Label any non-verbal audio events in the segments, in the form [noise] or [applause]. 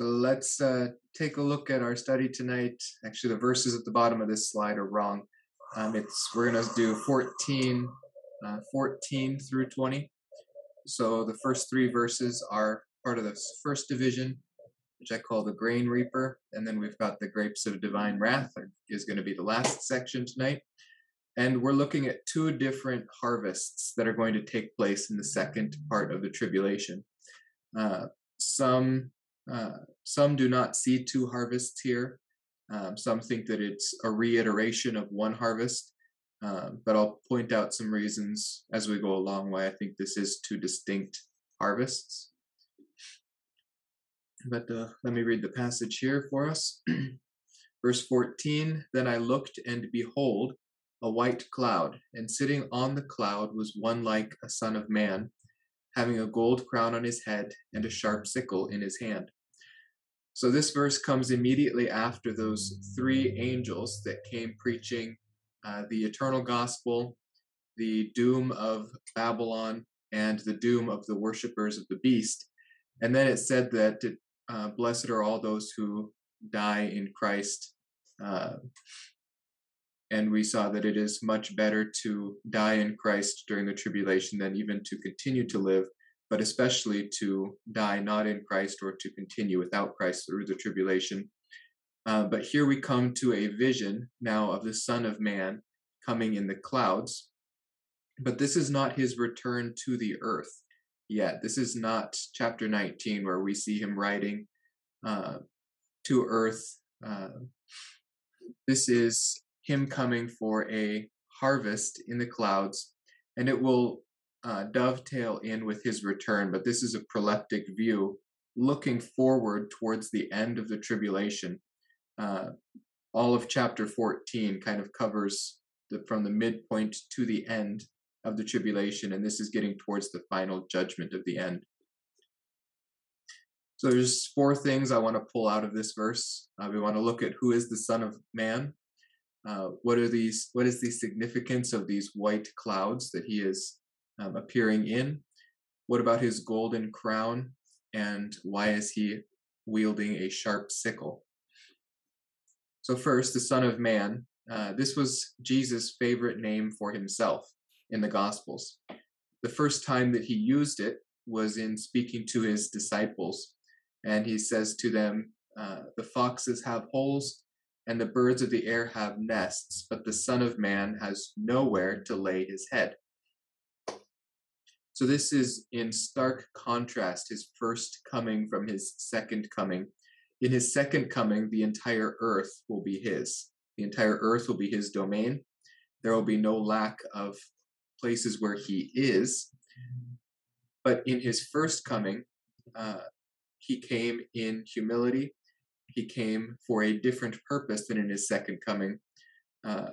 So let's uh, take a look at our study tonight. Actually, the verses at the bottom of this slide are wrong. Um, it's we're gonna do 14, uh, 14 through 20. So the first three verses are part of the first division, which I call the grain reaper, and then we've got the grapes of divine wrath is going to be the last section tonight. And we're looking at two different harvests that are going to take place in the second part of the tribulation. Uh, some uh, some do not see two harvests here. Um, some think that it's a reiteration of one harvest, um, but I'll point out some reasons as we go along why I think this is two distinct harvests. But uh, let me read the passage here for us. [clears throat] Verse 14 Then I looked, and behold, a white cloud, and sitting on the cloud was one like a son of man, having a gold crown on his head and a sharp sickle in his hand. So this verse comes immediately after those three angels that came preaching uh, the eternal gospel, the doom of Babylon, and the doom of the worshippers of the beast. And then it said that uh, blessed are all those who die in Christ. Uh, and we saw that it is much better to die in Christ during the tribulation than even to continue to live, but especially to die not in Christ or to continue without Christ through the tribulation. Uh, but here we come to a vision now of the Son of Man coming in the clouds. But this is not his return to the earth yet. This is not chapter 19 where we see him riding uh, to earth. Uh, this is him coming for a harvest in the clouds, and it will uh, dovetail in with his return. But this is a proleptic view looking forward towards the end of the tribulation. Uh, all of chapter 14 kind of covers the, from the midpoint to the end of the tribulation, and this is getting towards the final judgment of the end. So there's four things I want to pull out of this verse. Uh, we want to look at who is the Son of Man. Uh, what are these? What is the significance of these white clouds that he is um, appearing in? What about his golden crown? And why is he wielding a sharp sickle? So first, the Son of Man. Uh, this was Jesus' favorite name for himself in the Gospels. The first time that he used it was in speaking to his disciples, and he says to them, uh, The foxes have holes, and the birds of the air have nests, but the Son of Man has nowhere to lay his head. So, this is in stark contrast, his first coming from his second coming. In his second coming, the entire earth will be his. The entire earth will be his domain. There will be no lack of places where he is. But in his first coming, uh, he came in humility. He came for a different purpose than in his second coming. Uh,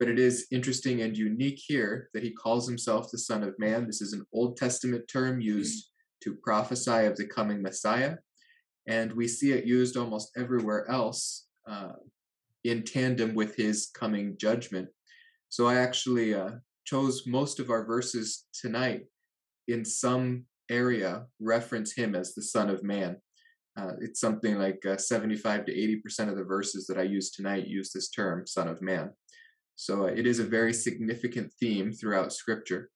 but it is interesting and unique here that he calls himself the Son of Man. This is an Old Testament term used to prophesy of the coming Messiah. And we see it used almost everywhere else uh, in tandem with his coming judgment. So I actually uh, chose most of our verses tonight in some area reference him as the Son of Man. Uh, it's something like uh, 75 to 80% of the verses that I use tonight use this term, Son of Man. So uh, it is a very significant theme throughout Scripture.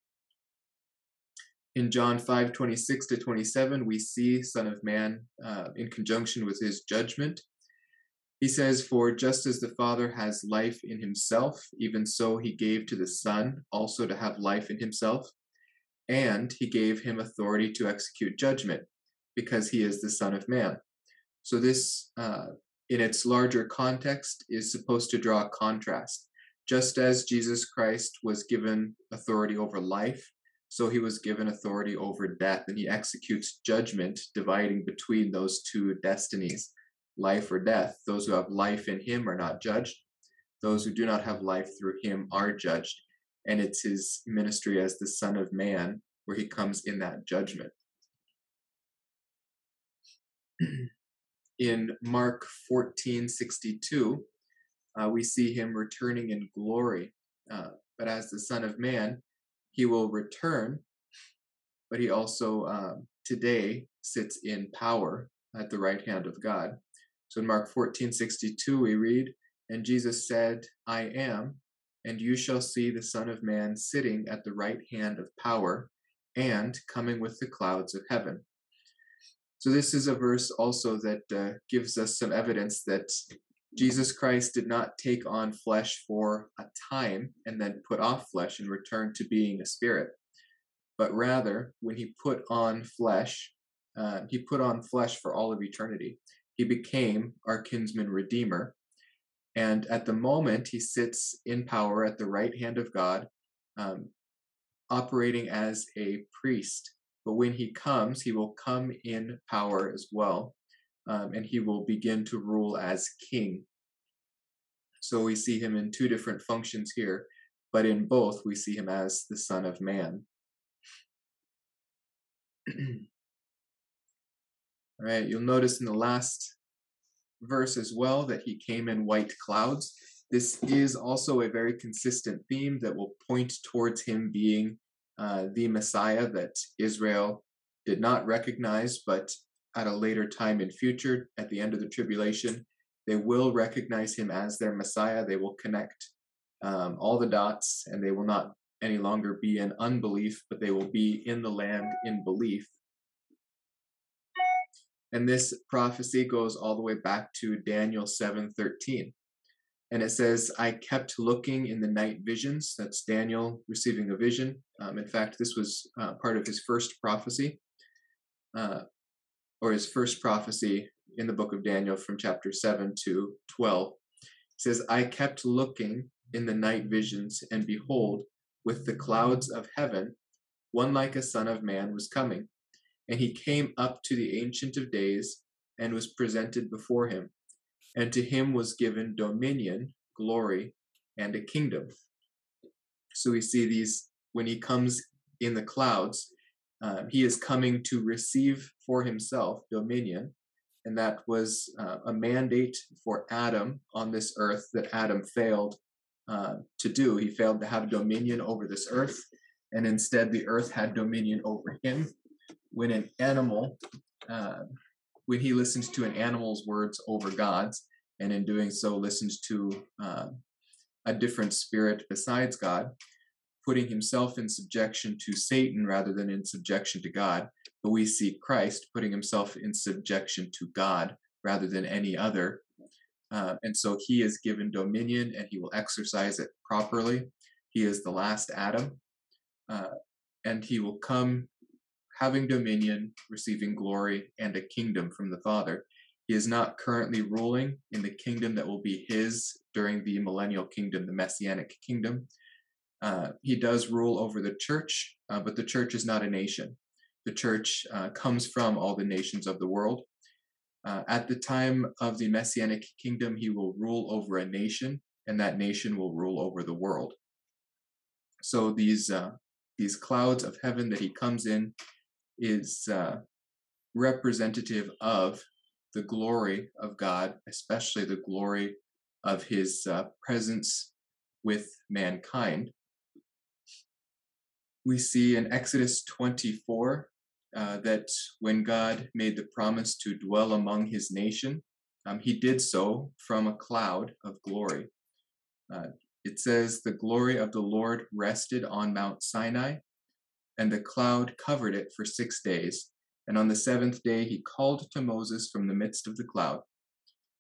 In John 5 26 to 27, we see Son of Man uh, in conjunction with his judgment he says, For just as the Father has life in himself, even so he gave to the Son also to have life in himself. And he gave him authority to execute judgment, because he is the Son of Man. So, this, uh, in its larger context, is supposed to draw a contrast. Just as Jesus Christ was given authority over life, so he was given authority over death, and he executes judgment, dividing between those two destinies life or death. Those who have life in him are not judged. Those who do not have life through him are judged. And it's his ministry as the Son of Man where he comes in that judgment. [clears throat] in Mark 14 62, uh, we see him returning in glory. Uh, but as the Son of Man, he will return, but he also um, today sits in power at the right hand of God. So in Mark 14 62, we read, And Jesus said, I am, and you shall see the Son of Man sitting at the right hand of power and coming with the clouds of heaven. So, this is a verse also that uh, gives us some evidence that Jesus Christ did not take on flesh for a time and then put off flesh and return to being a spirit, but rather, when he put on flesh, uh, he put on flesh for all of eternity. He became our kinsman redeemer. And at the moment, he sits in power at the right hand of God, um, operating as a priest. But when he comes, he will come in power as well, um, and he will begin to rule as king. So we see him in two different functions here, but in both we see him as the Son of Man. [clears throat] All right, you'll notice in the last verse as well that he came in white clouds. This is also a very consistent theme that will point towards him being uh, the Messiah that Israel did not recognize, but at a later time in future, at the end of the tribulation, they will recognize him as their Messiah. They will connect um, all the dots, and they will not any longer be in unbelief, but they will be in the land in belief. And this prophecy goes all the way back to Daniel 7:13. And it says, I kept looking in the night visions. That's Daniel receiving a vision. Um, in fact, this was uh, part of his first prophecy, uh, or his first prophecy in the book of Daniel from chapter 7 to 12. It says, I kept looking in the night visions, and behold, with the clouds of heaven, one like a son of man was coming. And he came up to the Ancient of Days and was presented before him. And to him was given dominion, glory, and a kingdom. So we see these when he comes in the clouds, uh, he is coming to receive for himself dominion. And that was uh, a mandate for Adam on this earth that Adam failed uh, to do. He failed to have dominion over this earth, and instead the earth had dominion over him when an animal, uh, when he listens to an animal's words over God's, and in doing so listens to uh, a different spirit besides God, putting himself in subjection to Satan rather than in subjection to God. But we see Christ putting himself in subjection to God rather than any other. Uh, and so he is given dominion and he will exercise it properly. He is the last Adam. Uh, and he will come having dominion, receiving glory, and a kingdom from the Father. He is not currently ruling in the kingdom that will be his during the millennial kingdom, the messianic kingdom. Uh, he does rule over the church, uh, but the church is not a nation. The church uh, comes from all the nations of the world. Uh, at the time of the messianic kingdom, he will rule over a nation, and that nation will rule over the world. So these uh, these clouds of heaven that he comes in is representative of the glory of God, especially the glory of his presence with mankind. We see in Exodus 24 uh, that when God made the promise to dwell among his nation, um, he did so from a cloud of glory. Uh, it says, The glory of the Lord rested on Mount Sinai, and the cloud covered it for six days. And on the seventh day he called to Moses from the midst of the cloud.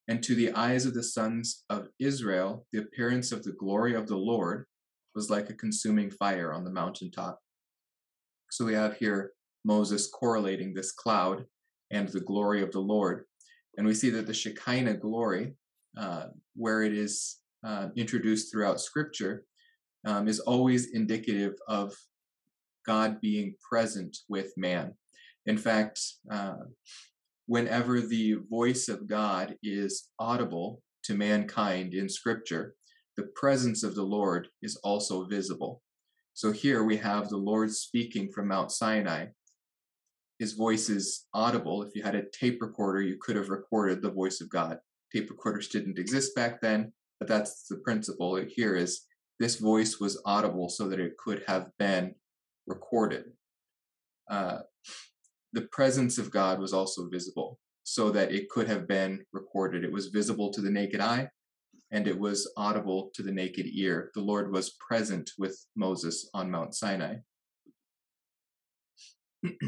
And to the eyes of the sons of Israel, the appearance of the glory of the Lord was like a consuming fire on the mountaintop. So we have here Moses correlating this cloud and the glory of the Lord. And we see that the Shekinah glory, uh, where it is uh, introduced throughout Scripture, um, is always indicative of God being present with man. In fact, uh, whenever the voice of God is audible to mankind in Scripture, the presence of the Lord is also visible. So here we have the Lord speaking from Mount Sinai. His voice is audible. If you had a tape recorder, you could have recorded the voice of God. Tape recorders didn't exist back then, but that's the principle here is this voice was audible so that it could have been recorded. Uh, the presence of God was also visible. so that it could have been recorded. It was visible to the naked eye and it was audible to the naked ear. The Lord was present with Moses on Mount Sinai. [clears throat]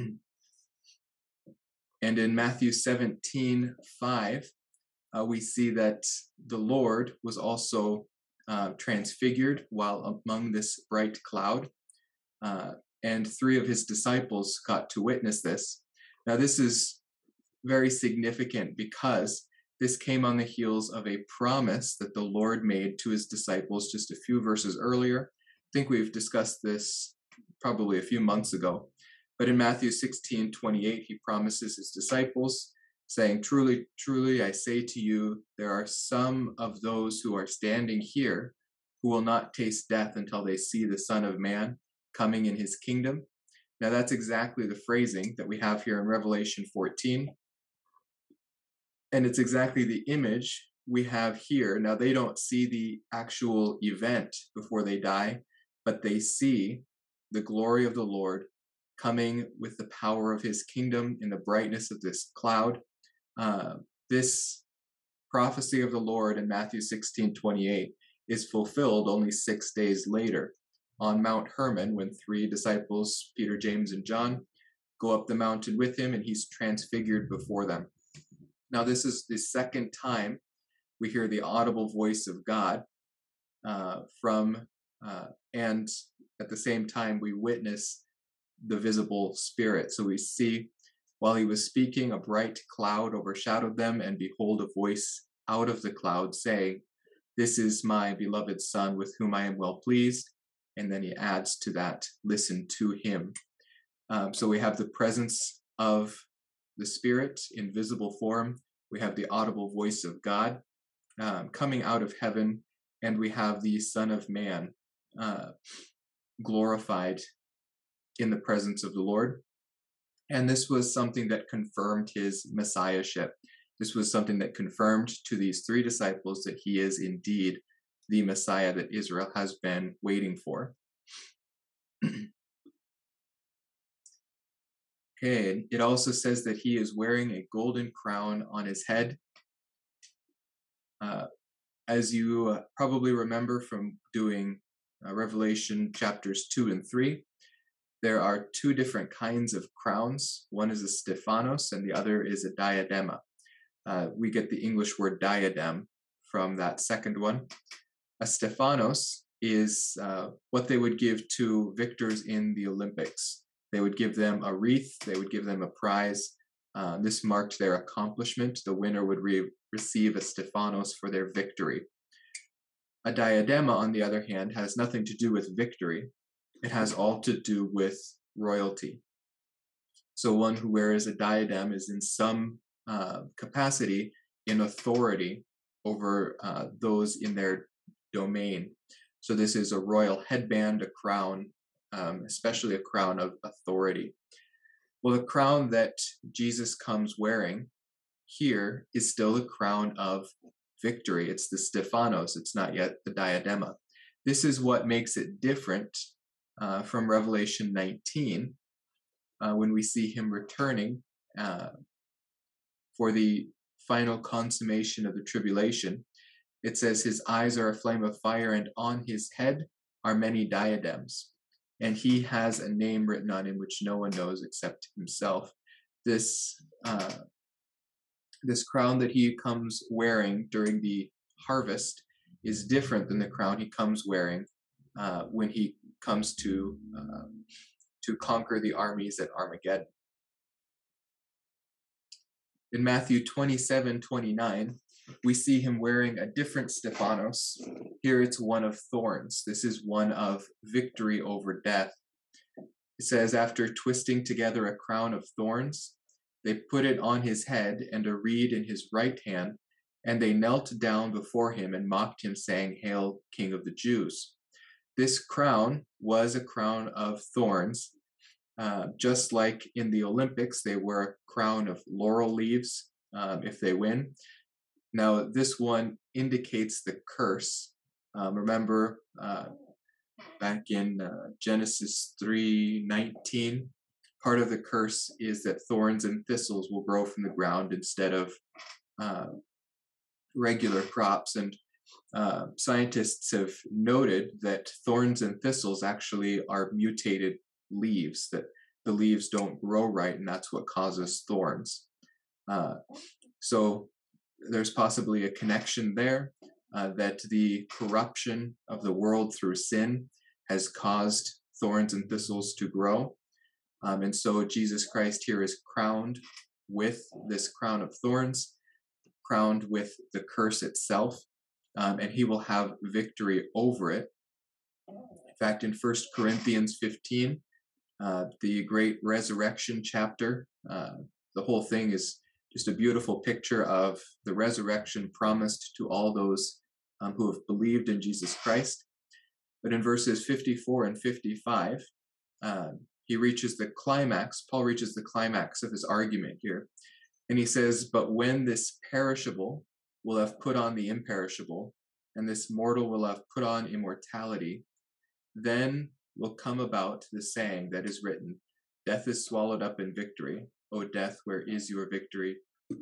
and in Matthew 17 5, uh, we see that the Lord was also uh, transfigured while among this bright cloud. Uh, and three of his disciples got to witness this. Now, this is very significant because this came on the heels of a promise that the Lord made to his disciples just a few verses earlier. I think we've discussed this probably a few months ago. But in Matthew 16 28, he promises his disciples, saying, Truly, truly, I say to you, there are some of those who are standing here who will not taste death until they see the Son of Man coming in his kingdom. Now, that's exactly the phrasing that we have here in Revelation 14. And it's exactly the image we have here. Now, they don't see the actual event before they die, but they see the glory of the Lord coming with the power of his kingdom in the brightness of this cloud. Uh, this prophecy of the Lord in Matthew 16 28 is fulfilled only six days later on Mount Hermon when three disciples, Peter, James, and John, go up the mountain with him and he's transfigured before them. Now, this is the second time we hear the audible voice of God uh, from, uh, and at the same time, we witness the visible spirit. So we see while he was speaking, a bright cloud overshadowed them, and behold, a voice out of the cloud saying, This is my beloved Son with whom I am well pleased and then he adds to that, listen to him. Um, so we have the presence of the Spirit in visible form. We have the audible voice of God um, coming out of heaven, and we have the Son of Man uh, glorified in the presence of the Lord. And this was something that confirmed his messiahship. This was something that confirmed to these three disciples that he is indeed the Messiah that Israel has been waiting for. [clears throat] okay, and it also says that he is wearing a golden crown on his head. Uh, as you uh, probably remember from doing uh, Revelation chapters 2 and 3, there are two different kinds of crowns. One is a Stephanos, and the other is a diadema. Uh, we get the English word diadem from that second one a Stephanos is uh, what they would give to victors in the Olympics. They would give them a wreath, they would give them a prize. Uh, this marked their accomplishment. The winner would re- receive a Stephanos for their victory. A diadema, on the other hand, has nothing to do with victory, it has all to do with royalty. So, one who wears a diadem is in some uh, capacity in authority over uh, those in their domain. So this is a royal headband, a crown, um, especially a crown of authority. Well, the crown that Jesus comes wearing here is still the crown of victory. It's the Stephanos, it's not yet the diadema. This is what makes it different uh, from Revelation 19 uh, when we see him returning uh, for the final consummation of the tribulation. It says, His eyes are a flame of fire, and on his head are many diadems. And he has a name written on him which no one knows except himself. This, uh, this crown that he comes wearing during the harvest is different than the crown he comes wearing uh, when he comes to uh, to conquer the armies at Armageddon. In Matthew 27 29, we see him wearing a different Stephanos. Here it's one of thorns. This is one of victory over death. It says, after twisting together a crown of thorns, they put it on his head and a reed in his right hand, and they knelt down before him and mocked him, saying, Hail, King of the Jews. This crown was a crown of thorns. Uh, just like in the Olympics, they wear a crown of laurel leaves um, if they win. Now, this one indicates the curse. Um, remember, uh, back in uh, Genesis 3:19, part of the curse is that thorns and thistles will grow from the ground instead of uh, regular crops. And uh, scientists have noted that thorns and thistles actually are mutated leaves, that the leaves don't grow right, and that's what causes thorns. Uh, so there's possibly a connection there uh, that the corruption of the world through sin has caused thorns and thistles to grow. Um, and so Jesus Christ here is crowned with this crown of thorns, crowned with the curse itself, um, and he will have victory over it. In fact, in First Corinthians 15, uh, the great resurrection chapter, uh, the whole thing is just a beautiful picture of the resurrection promised to all those um, who have believed in Jesus Christ. But in verses 54 and 55, uh, he reaches the climax, Paul reaches the climax of his argument here. And he says, But when this perishable will have put on the imperishable, and this mortal will have put on immortality, then will come about the saying that is written Death is swallowed up in victory. O death, where is your victory?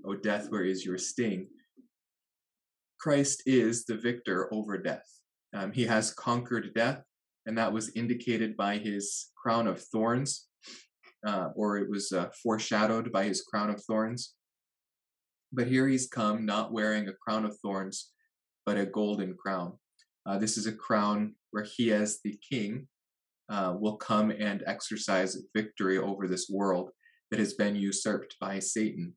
O death, where is your sting? Christ is the victor over death. Um, he has conquered death, and that was indicated by his crown of thorns, uh, or it was uh, foreshadowed by his crown of thorns. But here he's come not wearing a crown of thorns, but a golden crown. Uh, this is a crown where he, as the king, uh, will come and exercise victory over this world that has been usurped by Satan.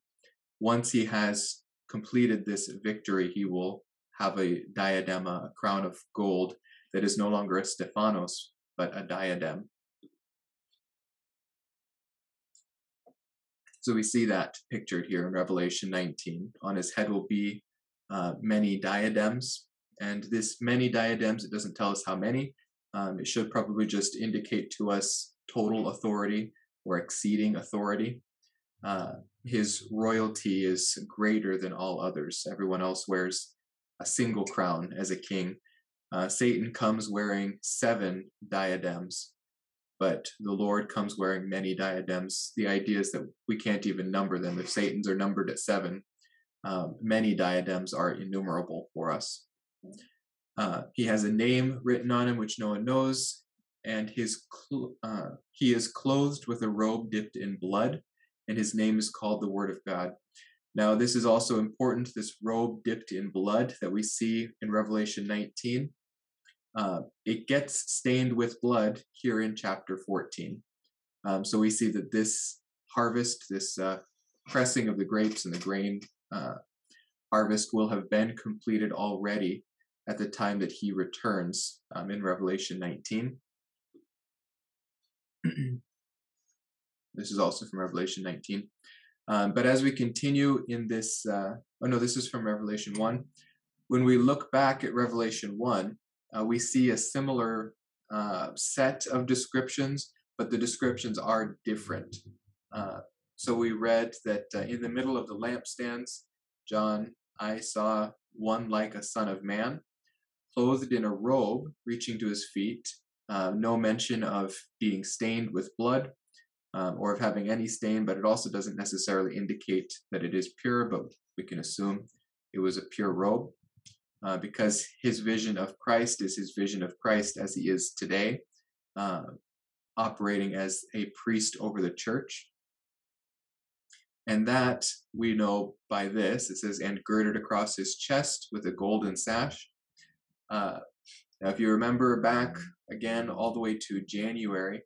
Once he has completed this victory, he will have a diadema, a crown of gold that is no longer a Stephanos, but a diadem. So we see that pictured here in Revelation 19. On his head will be uh, many diadems, and this many diadems, it doesn't tell us how many. Um, it should probably just indicate to us total authority or exceeding authority. Uh, his royalty is greater than all others. Everyone else wears a single crown as a king. Uh, Satan comes wearing seven diadems, but the Lord comes wearing many diadems. The idea is that we can't even number them. If Satan's are numbered at seven, um, many diadems are innumerable for us. Uh, he has a name written on him which no one knows, and his cl- uh, he is clothed with a robe dipped in blood, and his name is called the Word of God. Now, this is also important this robe dipped in blood that we see in Revelation 19. Uh, it gets stained with blood here in chapter 14. Um, so we see that this harvest, this uh, pressing of the grapes and the grain uh, harvest will have been completed already at the time that he returns um, in Revelation 19. [clears throat] this is also from Revelation 19. Um, but as we continue in this, uh, oh no, this is from Revelation 1. When we look back at Revelation 1, uh, we see a similar uh, set of descriptions, but the descriptions are different. Uh, so we read that uh, in the middle of the lampstands, John, I saw one like a son of man, clothed in a robe reaching to his feet, uh, no mention of being stained with blood um, or of having any stain, but it also doesn't necessarily indicate that it is pure, but we can assume it was a pure robe. Uh, because his vision of Christ is his vision of Christ as he is today, uh, operating as a priest over the church. And that we know by this. It says, and girded across his chest with a golden sash. Uh, now, if you remember back again all the way to January,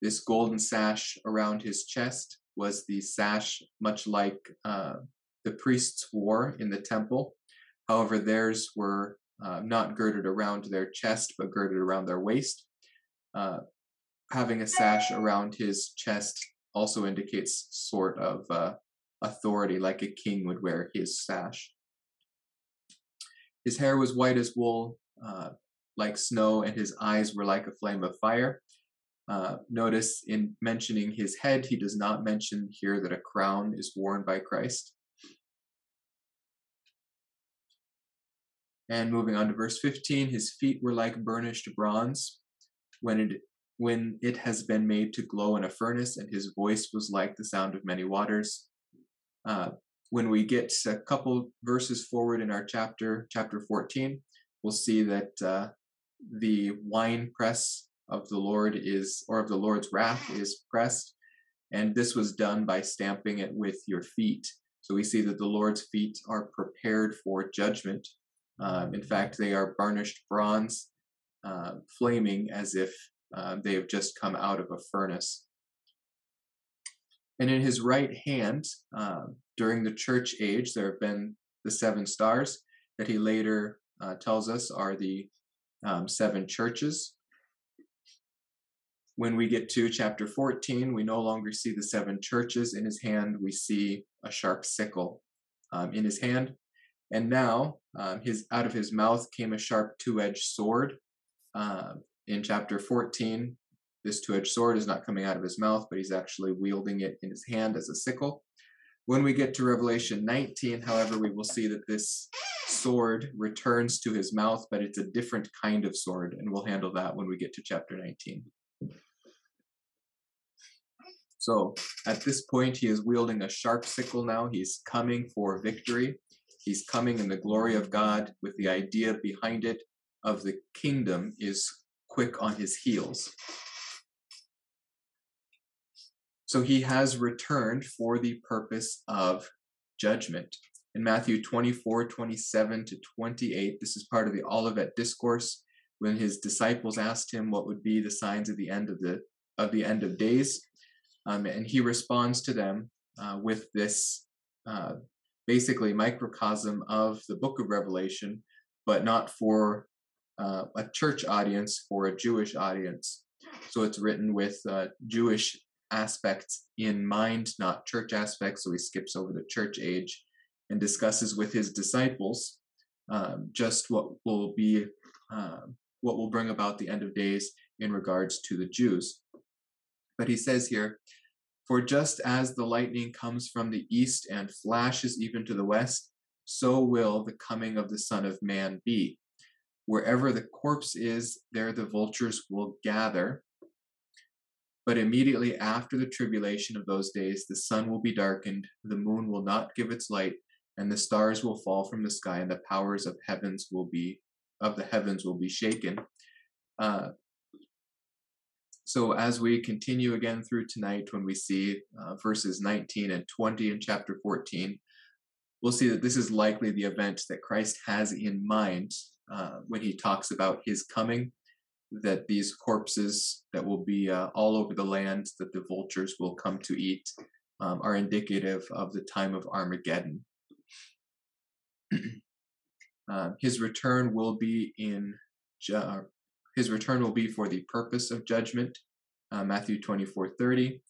this golden sash around his chest was the sash much like uh, the priests wore in the temple. However, theirs were uh, not girded around their chest, but girded around their waist. Uh, having a sash around his chest also indicates sort of uh, authority, like a king would wear his sash. His hair was white as wool, uh, like snow, and his eyes were like a flame of fire. Uh, notice in mentioning his head, he does not mention here that a crown is worn by Christ. And moving on to verse 15, his feet were like burnished bronze. When it when it has been made to glow in a furnace, and his voice was like the sound of many waters. Uh, when we get a couple verses forward in our chapter, chapter 14, we'll see that uh, the wine press of the Lord is, or of the Lord's wrath is pressed. And this was done by stamping it with your feet. So we see that the Lord's feet are prepared for judgment. Um, in fact, they are burnished bronze, uh, flaming as if uh, they have just come out of a furnace. And in his right hand, uh, during the church age, there have been the seven stars that he later uh, tells us are the um, seven churches. When we get to chapter 14, we no longer see the seven churches. In his hand, we see a sharp sickle um, in his hand. And now, um, his out of his mouth came a sharp two-edged sword. Uh, in chapter 14, this two-edged sword is not coming out of his mouth, but he's actually wielding it in his hand as a sickle. When we get to Revelation 19, however, we will see that this sword returns to his mouth, but it's a different kind of sword, and we'll handle that when we get to chapter 19. So at this point, he is wielding a sharp sickle now. He's coming for victory. He's coming in the glory of God with the idea behind it of the kingdom is quick on his heels. So he has returned for the purpose of judgment. In Matthew 24, 27 to 28, this is part of the Olivet Discourse, when his disciples asked him what would be the signs of the end of the of the end of days. Um, and he responds to them uh, with this uh, basically microcosm of the book of Revelation, but not for uh, a church audience, for a Jewish audience. So it's written with uh, Jewish aspects in mind, not church aspects. So he skips over the church age and discusses with his disciples um, just what will be uh, what will bring about the end of days in regards to the Jews. But he says here, for just as the lightning comes from the east and flashes even to the west, so will the coming of the Son of Man be. Wherever the corpse is, there the vultures will gather. But immediately after the tribulation of those days, the sun will be darkened, the moon will not give its light, and the stars will fall from the sky, and the powers of heavens will be of the heavens will be shaken. Uh, so as we continue again through tonight, when we see uh, verses 19 and 20 in chapter 14, we'll see that this is likely the event that Christ has in mind uh, when he talks about his coming that these corpses that will be uh, all over the land that the vultures will come to eat um, are indicative of the time of Armageddon. [clears throat] uh, his return will be in ju- his return will be for the purpose of judgment, uh, Matthew 24 30.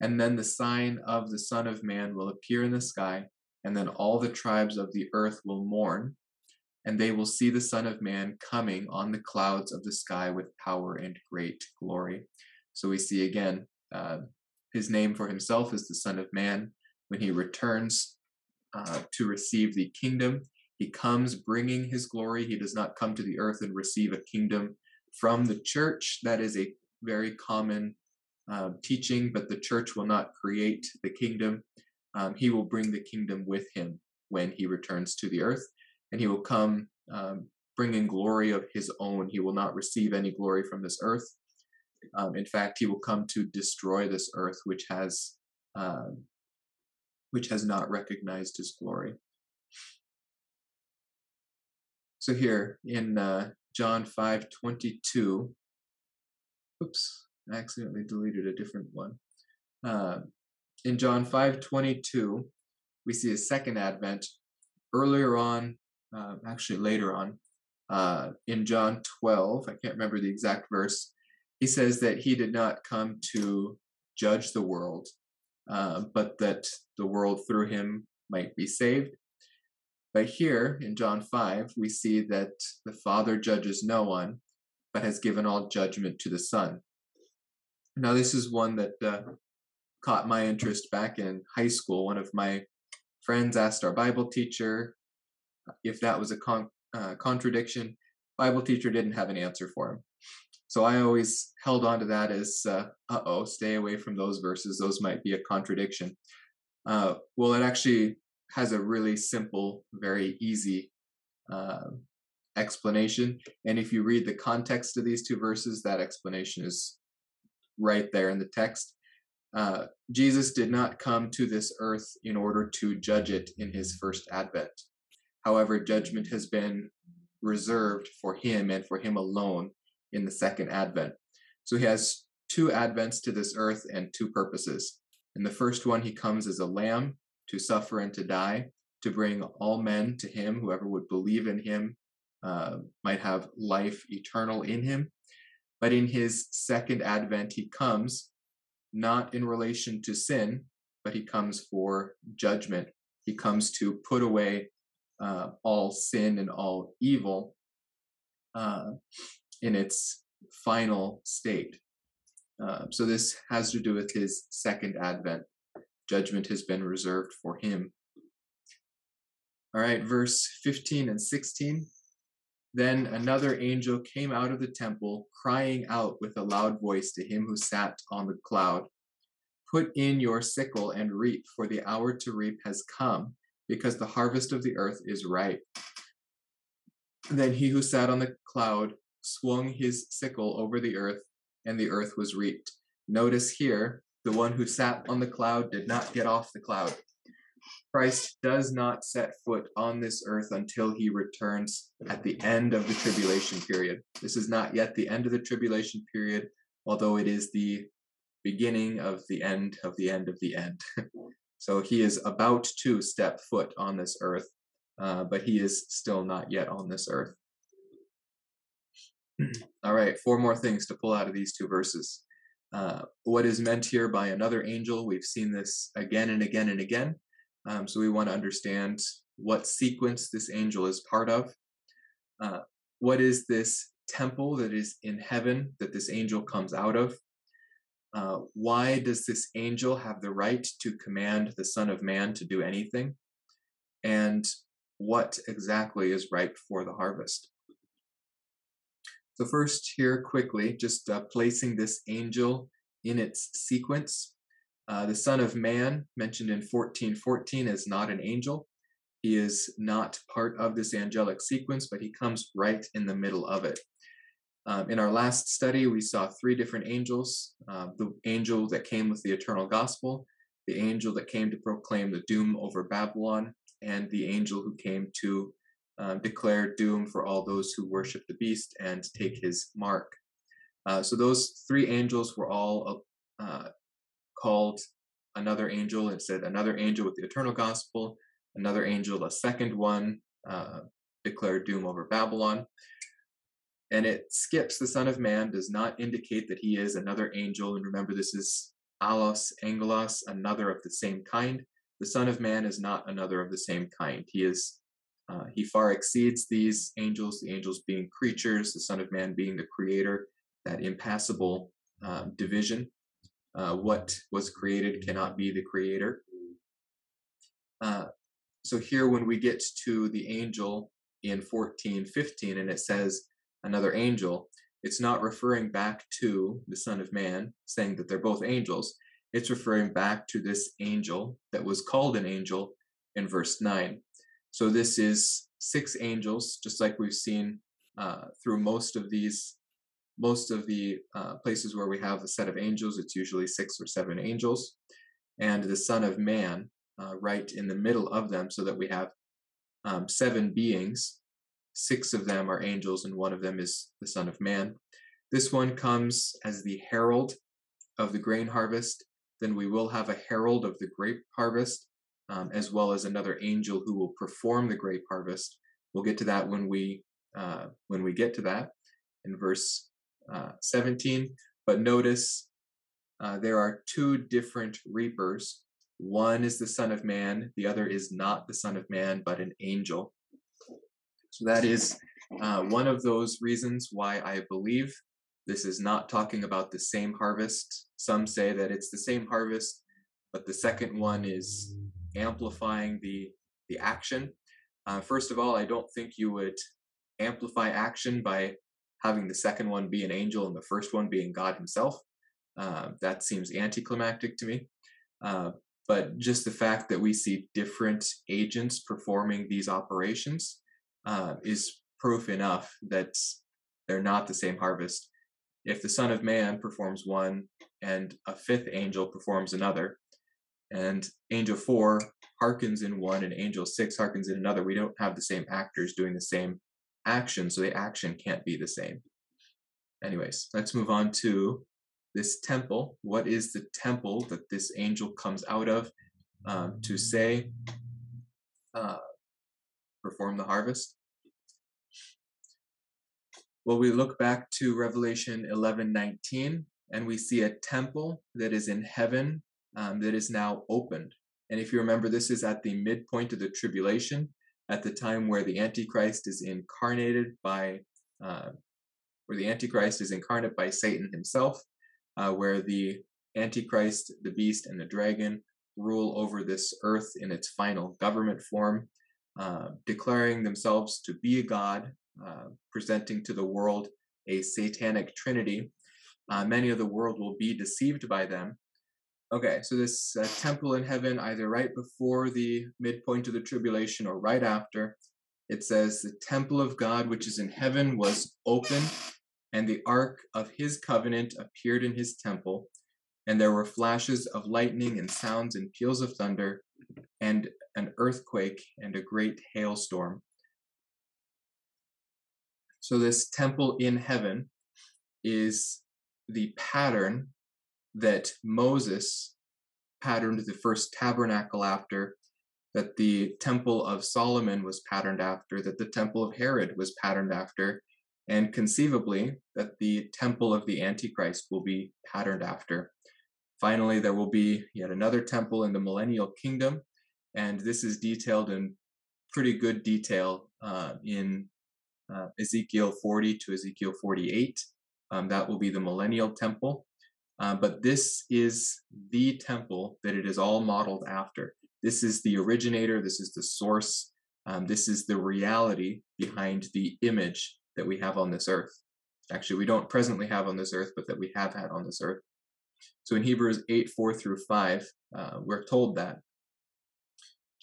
And then the sign of the Son of Man will appear in the sky, and then all the tribes of the earth will mourn, and they will see the Son of Man coming on the clouds of the sky with power and great glory. So we see again, uh, his name for himself is the Son of Man. When he returns uh, to receive the kingdom, he comes bringing his glory. He does not come to the earth and receive a kingdom from the church. That is a very common uh, teaching, but the church will not create the kingdom. Um, he will bring the kingdom with him when he returns to the earth and he will come um, bringing glory of his own. He will not receive any glory from this earth. Um, in fact, he will come to destroy this earth, which has um, which has not recognized his glory. So here in uh, John five twenty two. Oops, I accidentally deleted a different one. Uh, in John five twenty two, we see a second advent. Earlier on, uh, actually later on, uh, in John 12, I can't remember the exact verse, he says that he did not come to judge the world, uh, but that the world through him might be saved. But here in John 5, we see that the Father judges no one, but has given all judgment to the Son. Now, this is one that uh, caught my interest back in high school. One of my friends asked our Bible teacher if that was a con- uh, contradiction. Bible teacher didn't have an answer for him. So I always held on to that as, uh oh, stay away from those verses. Those might be a contradiction. Uh, well, it actually has a really simple, very easy uh, explanation. And if you read the context of these two verses, that explanation is right there in the text. Uh, Jesus did not come to this earth in order to judge it in his first advent. However, judgment has been reserved for him and for him alone in the second advent. So he has two advents to this earth and two purposes. In the first one, he comes as a lamb to suffer and to die, to bring all men to him. Whoever would believe in him uh, might have life eternal in him. But in his second advent, he comes not in relation to sin, but he comes for judgment. He comes to put away uh, all sin and all evil uh, in its final state. Uh, so this has to do with his second advent. Judgment has been reserved for him. All right, verse 15 and 16. Then another angel came out of the temple, crying out with a loud voice to him who sat on the cloud Put in your sickle and reap, for the hour to reap has come, because the harvest of the earth is ripe. Then he who sat on the cloud swung his sickle over the earth, and the earth was reaped. Notice here, the one who sat on the cloud did not get off the cloud. Christ does not set foot on this earth until he returns at the end of the tribulation period. This is not yet the end of the tribulation period, although it is the beginning of the end of the end of the end. [laughs] so he is about to step foot on this earth, uh, but he is still not yet on this earth. [clears throat] All right, four more things to pull out of these two verses. Uh, what is meant here by another angel? We've seen this again and again and again. Um, so we want to understand what sequence this angel is part of. Uh, what is this temple that is in heaven that this angel comes out of? Uh, why does this angel have the right to command the Son of Man to do anything? And what exactly is ripe for the harvest? So, first, here quickly, just uh, placing this angel in its sequence. Uh, the Son of Man, mentioned in 1414, is not an angel. He is not part of this angelic sequence, but he comes right in the middle of it. Um, in our last study, we saw three different angels uh, the angel that came with the eternal gospel, the angel that came to proclaim the doom over Babylon, and the angel who came to uh, declare doom for all those who worship the beast and take his mark. Uh, so those three angels were all uh, called another angel. It said another angel with the eternal gospel, another angel, a second one, uh, declared doom over Babylon. And it skips the Son of Man, does not indicate that he is another angel. And remember, this is allos, angelos, another of the same kind. The Son of Man is not another of the same kind. He is uh, he far exceeds these angels, the angels being creatures, the Son of Man being the creator, that impassable uh, division. Uh, what was created cannot be the creator. Uh, so here, when we get to the angel in 14:15, and it says another angel, it's not referring back to the Son of Man, saying that they're both angels. It's referring back to this angel that was called an angel in verse 9. So this is six angels, just like we've seen uh, through most of these, most of the uh, places where we have a set of angels. It's usually six or seven angels, and the Son of Man uh, right in the middle of them, so that we have um, seven beings. Six of them are angels, and one of them is the Son of Man. This one comes as the herald of the grain harvest. Then we will have a herald of the grape harvest um, as well as another angel who will perform the grape harvest. We'll get to that when we uh, when we get to that in verse uh, 17. But notice uh, there are two different reapers. One is the Son of Man. The other is not the Son of Man, but an angel. So that is uh, one of those reasons why I believe this is not talking about the same harvest. Some say that it's the same harvest, but the second one is amplifying the the action. Uh, first of all, I don't think you would amplify action by having the second one be an angel and the first one being God Himself. Uh, that seems anticlimactic to me. Uh, but just the fact that we see different agents performing these operations uh, is proof enough that they're not the same harvest. If the Son of Man performs one and a fifth angel performs another, and angel four harkens in one and angel six harkens in another, we don't have the same actors doing the same action, so the action can't be the same. Anyways, let's move on to this temple. What is the temple that this angel comes out of um, to say, uh, perform the harvest? Well, we look back to Revelation 11:19, and we see a temple that is in heaven um, that is now opened. And if you remember, this is at the midpoint of the tribulation, at the time where the Antichrist is incarnated by, uh, where the Antichrist is incarnate by Satan himself, uh, where the Antichrist, the beast, and the dragon rule over this earth in its final government form, uh, declaring themselves to be a god, uh, presenting to the world a satanic trinity. Uh, many of the world will be deceived by them. Okay, so this uh, temple in heaven, either right before the midpoint of the tribulation or right after, it says, The temple of God which is in heaven was open and the ark of his covenant appeared in his temple, and there were flashes of lightning and sounds and peals of thunder, and an earthquake and a great hailstorm. So, this temple in heaven is the pattern that Moses patterned the first tabernacle after, that the temple of Solomon was patterned after, that the temple of Herod was patterned after, and conceivably that the temple of the Antichrist will be patterned after. Finally, there will be yet another temple in the millennial kingdom, and this is detailed in pretty good detail uh, in uh, Ezekiel 40 to Ezekiel 48. Um, that will be the millennial temple. Uh, but this is the temple that it is all modeled after. This is the originator, this is the source, um, this is the reality behind the image that we have on this earth. Actually, we don't presently have on this earth, but that we have had on this earth. So in Hebrews 8 4 through 5, uh, we're told that.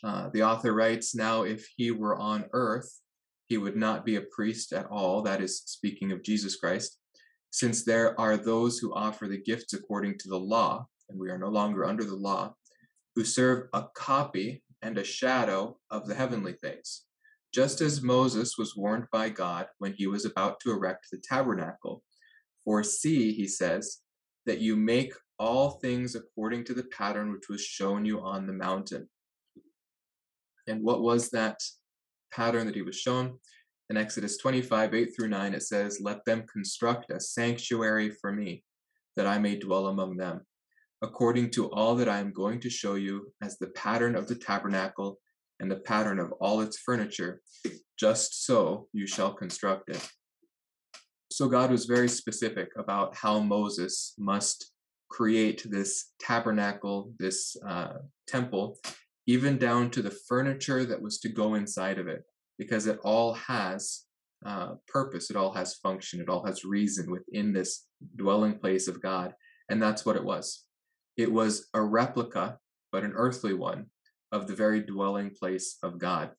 Uh, the author writes, Now, if he were on earth, he would not be a priest at all. That is speaking of Jesus Christ, since there are those who offer the gifts according to the law, and we are no longer under the law, who serve a copy and a shadow of the heavenly things just as Moses was warned by God when he was about to erect the tabernacle. For see, he says, that you make all things according to the pattern which was shown you on the mountain. And what was that pattern that he was shown? In Exodus 25, 8 through 9, it says, Let them construct a sanctuary for me, that I may dwell among them, according to all that I am going to show you as the pattern of the tabernacle and the pattern of all its furniture, just so you shall construct it. So God was very specific about how Moses must create this tabernacle, this uh, temple, even down to the furniture that was to go inside of it, because it all has uh, purpose, it all has function, it all has reason within this dwelling place of God. And that's what it was. It was a replica, but an earthly one, of the very dwelling place of God,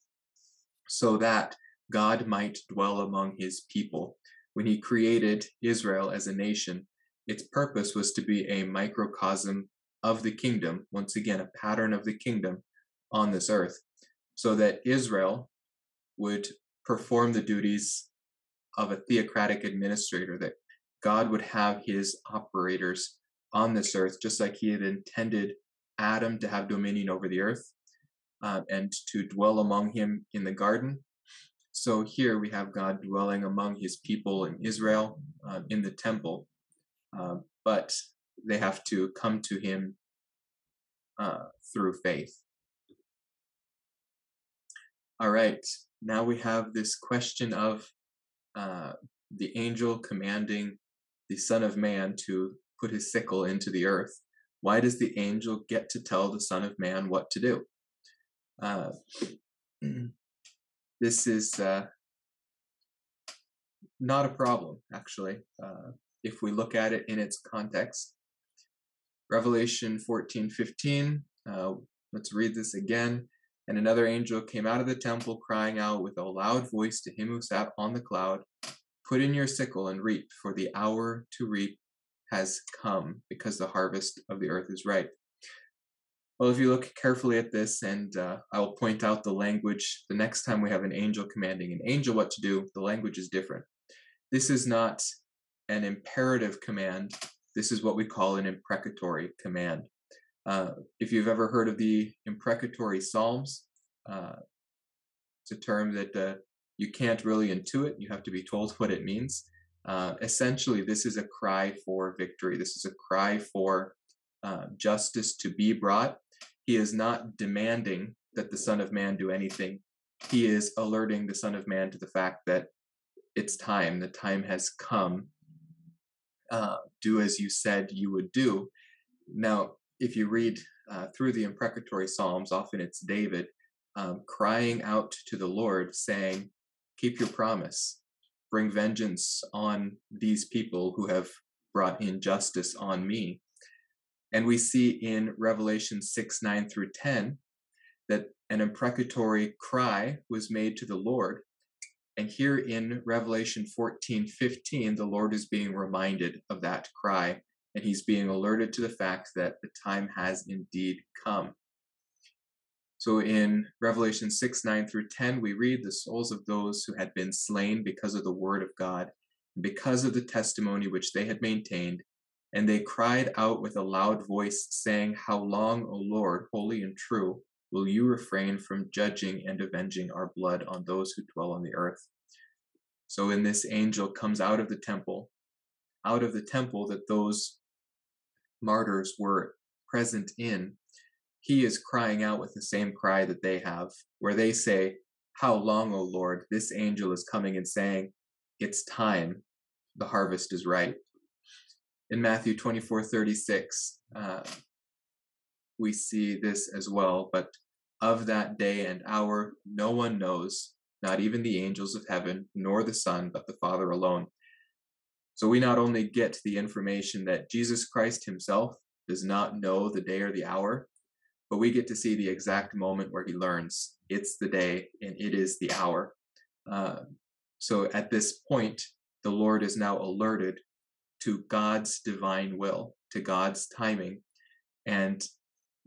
so that God might dwell among his people. When he created Israel as a nation, its purpose was to be a microcosm of the kingdom, once again, a pattern of the kingdom on this earth, so that Israel would perform the duties of a theocratic administrator, that God would have his operators on this earth, just like he had intended Adam to have dominion over the earth uh, and to dwell among him in the garden. So here we have God dwelling among his people in Israel uh, in the temple, uh, but they have to come to him uh, through faith. All right, now we have this question of uh, the angel commanding the Son of Man to put his sickle into the earth. Why does the angel get to tell the Son of Man what to do? Uh, [clears throat] this is uh, not a problem, actually, uh, if we look at it in its context. Revelation 14 15, uh, let's read this again. And another angel came out of the temple, crying out with a loud voice to him who sat on the cloud Put in your sickle and reap, for the hour to reap has come, because the harvest of the earth is ripe. Well, if you look carefully at this, and uh, I will point out the language the next time we have an angel commanding an angel what to do, the language is different. This is not an imperative command. This is what we call an imprecatory command. Uh, if you've ever heard of the imprecatory psalms, uh, it's a term that uh, you can't really intuit. You have to be told what it means. Uh, essentially, this is a cry for victory. This is a cry for uh, justice to be brought he is not demanding that the Son of Man do anything. He is alerting the Son of Man to the fact that it's time, the time has come. Do as you said you would do. Now, if you read uh, through the imprecatory Psalms, often it's David um, crying out to the Lord, saying, Keep your promise, bring vengeance on these people who have brought injustice on me. And we see in Revelation 6 9 through 10 that an imprecatory cry was made to the Lord. And here in Revelation 14 15, the Lord is being reminded of that cry, and he's being alerted to the fact that the time has indeed come. So in Revelation 6 9 through 10, we read the souls of those who had been slain because of the word of God, and because of the testimony which they had maintained, and they cried out with a loud voice, saying, How long, O Lord, holy and true, will you refrain from judging and avenging our blood on those who dwell on the earth? So, in this angel comes out of the temple, out of the temple that those martyrs were present in. He is crying out with the same cry that they have, where they say, How long, O Lord? This angel is coming and saying, It's time, the harvest is ripe in Matthew 24 36, uh, we see this as well. But of that day and hour, no one knows, not even the angels of heaven, nor the Son, but the Father alone. So we not only get the information that Jesus Christ himself does not know the day or the hour, but we get to see the exact moment where he learns it's the day and it is the hour. Uh, so at this point, the Lord is now alerted to God's divine will, to God's timing. And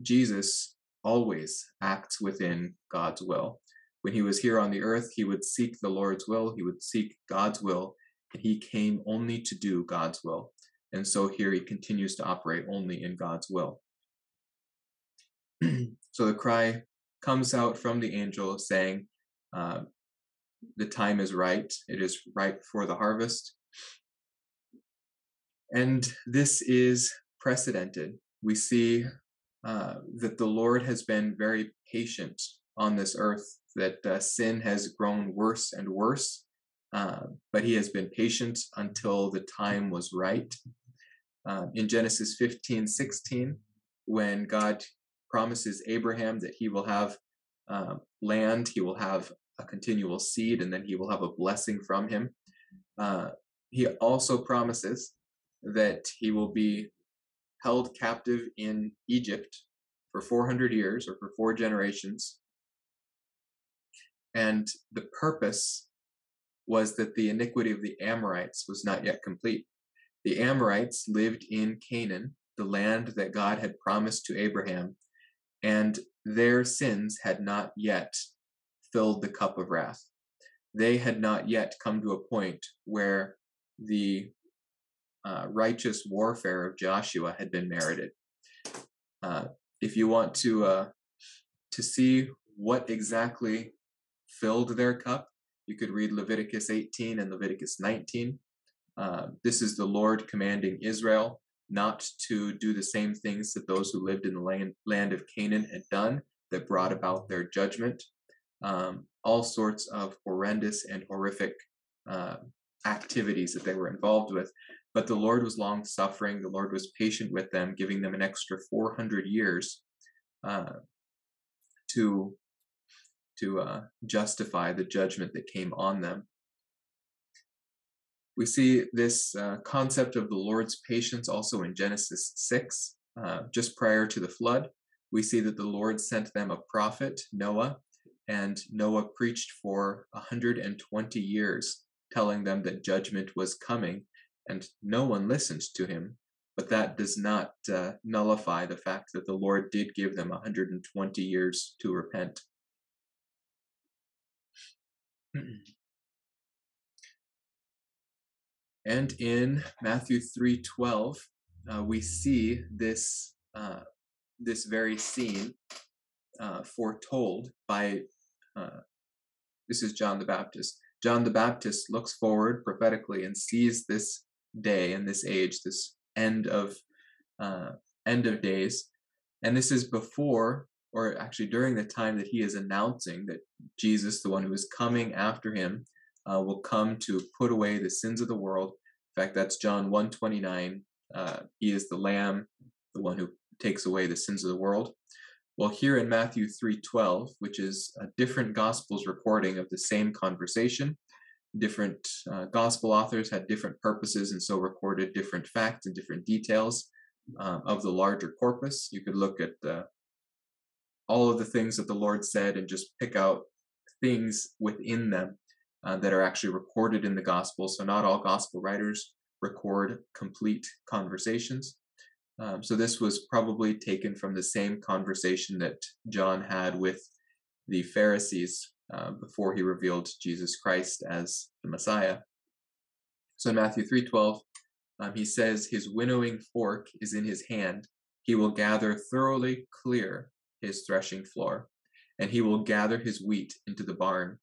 Jesus always acts within God's will. When he was here on the earth, he would seek the Lord's will, he would seek God's will, he came only to do God's will. And so here he continues to operate only in God's will. [clears throat] so the cry comes out from the angel saying, uh, The time is right, it is ripe for the harvest. And this is precedented. We see uh, that the Lord has been very patient on this earth, that uh, sin has grown worse and worse, uh, but he has been patient until the time was right. Um, in Genesis 15 16, when God promises Abraham that he will have um, land, he will have a continual seed, and then he will have a blessing from him. Uh, he also promises that he will be held captive in Egypt for 400 years or for four generations. And the purpose was that the iniquity of the Amorites was not yet complete. The Amorites lived in Canaan, the land that God had promised to Abraham, and their sins had not yet filled the cup of wrath. They had not yet come to a point where the uh, righteous warfare of Joshua had been merited. Uh, if you want to uh, to see what exactly filled their cup, you could read Leviticus 18 and Leviticus 19. Uh, this is the Lord commanding Israel not to do the same things that those who lived in the land, land of Canaan had done that brought about their judgment. Um, all sorts of horrendous and horrific uh, activities that they were involved with. But the Lord was long suffering. The Lord was patient with them, giving them an extra 400 years uh, to to uh, justify the judgment that came on them. We see this uh, concept of the Lord's patience also in Genesis 6, uh, just prior to the flood. We see that the Lord sent them a prophet, Noah, and Noah preached for 120 years, telling them that judgment was coming, and no one listened to him. But that does not uh, nullify the fact that the Lord did give them 120 years to repent. And in Matthew 3:12, uh, we see this uh, this very scene uh, foretold by uh, this is John the Baptist. John the Baptist looks forward prophetically and sees this day and this age, this end of uh, end of days, and this is before, or actually during the time that he is announcing that Jesus, the one who is coming after him, uh, will come to put away the sins of the world. In fact, that's John 129. Uh, he is the Lamb, the one who takes away the sins of the world. Well, here in Matthew 3:12, which is a different gospel's recording of the same conversation, different uh, gospel authors had different purposes and so recorded different facts and different details uh, of the larger corpus. You could look at uh, all of the things that the Lord said and just pick out things within them uh, that are actually recorded in the gospel. So not all gospel writers record complete conversations. Um, so this was probably taken from the same conversation that John had with the Pharisees uh, before he revealed Jesus Christ as the Messiah. So in Matthew 3:12, um, he says, "His winnowing fork is in his hand; he will gather thoroughly clear his threshing floor, and he will gather his wheat into the barn,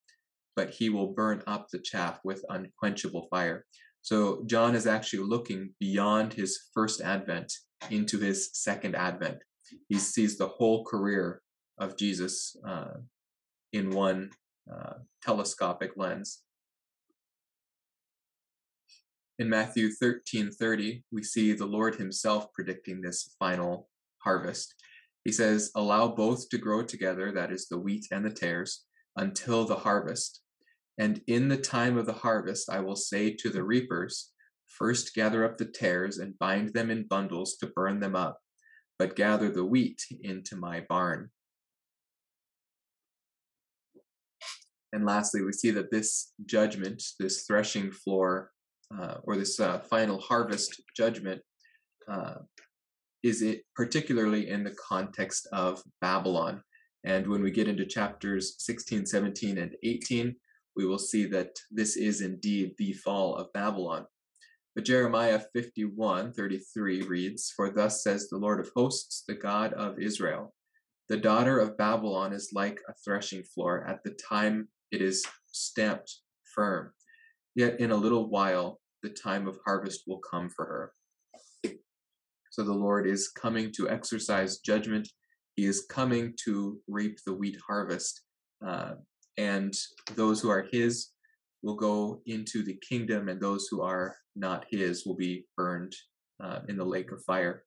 but he will burn up the chaff with unquenchable fire. So John is actually looking beyond his first advent into his second advent. He sees the whole career of Jesus uh, in one uh, telescopic lens. In Matthew 13:30, we see the Lord himself predicting this final harvest. He says, "Allow both to grow together, that is the wheat and the tares, until the harvest. And in the time of the harvest, I will say to the reapers, First gather up the tares and bind them in bundles to burn them up, but gather the wheat into my barn. And lastly, we see that this judgment, this threshing floor, uh, or this uh, final harvest judgment, uh, is it particularly in the context of Babylon. And when we get into chapters 16, 17, and 18, we will see that this is indeed the fall of Babylon. But Jeremiah 51 33 reads, For thus says the Lord of hosts, the God of Israel, the daughter of Babylon is like a threshing floor at the time it is stamped firm. Yet in a little while, the time of harvest will come for her. So the Lord is coming to exercise judgment. He is coming to reap the wheat harvest. Uh, and those who are His will go into the kingdom, and those who are not His will be burned uh, in the lake of fire.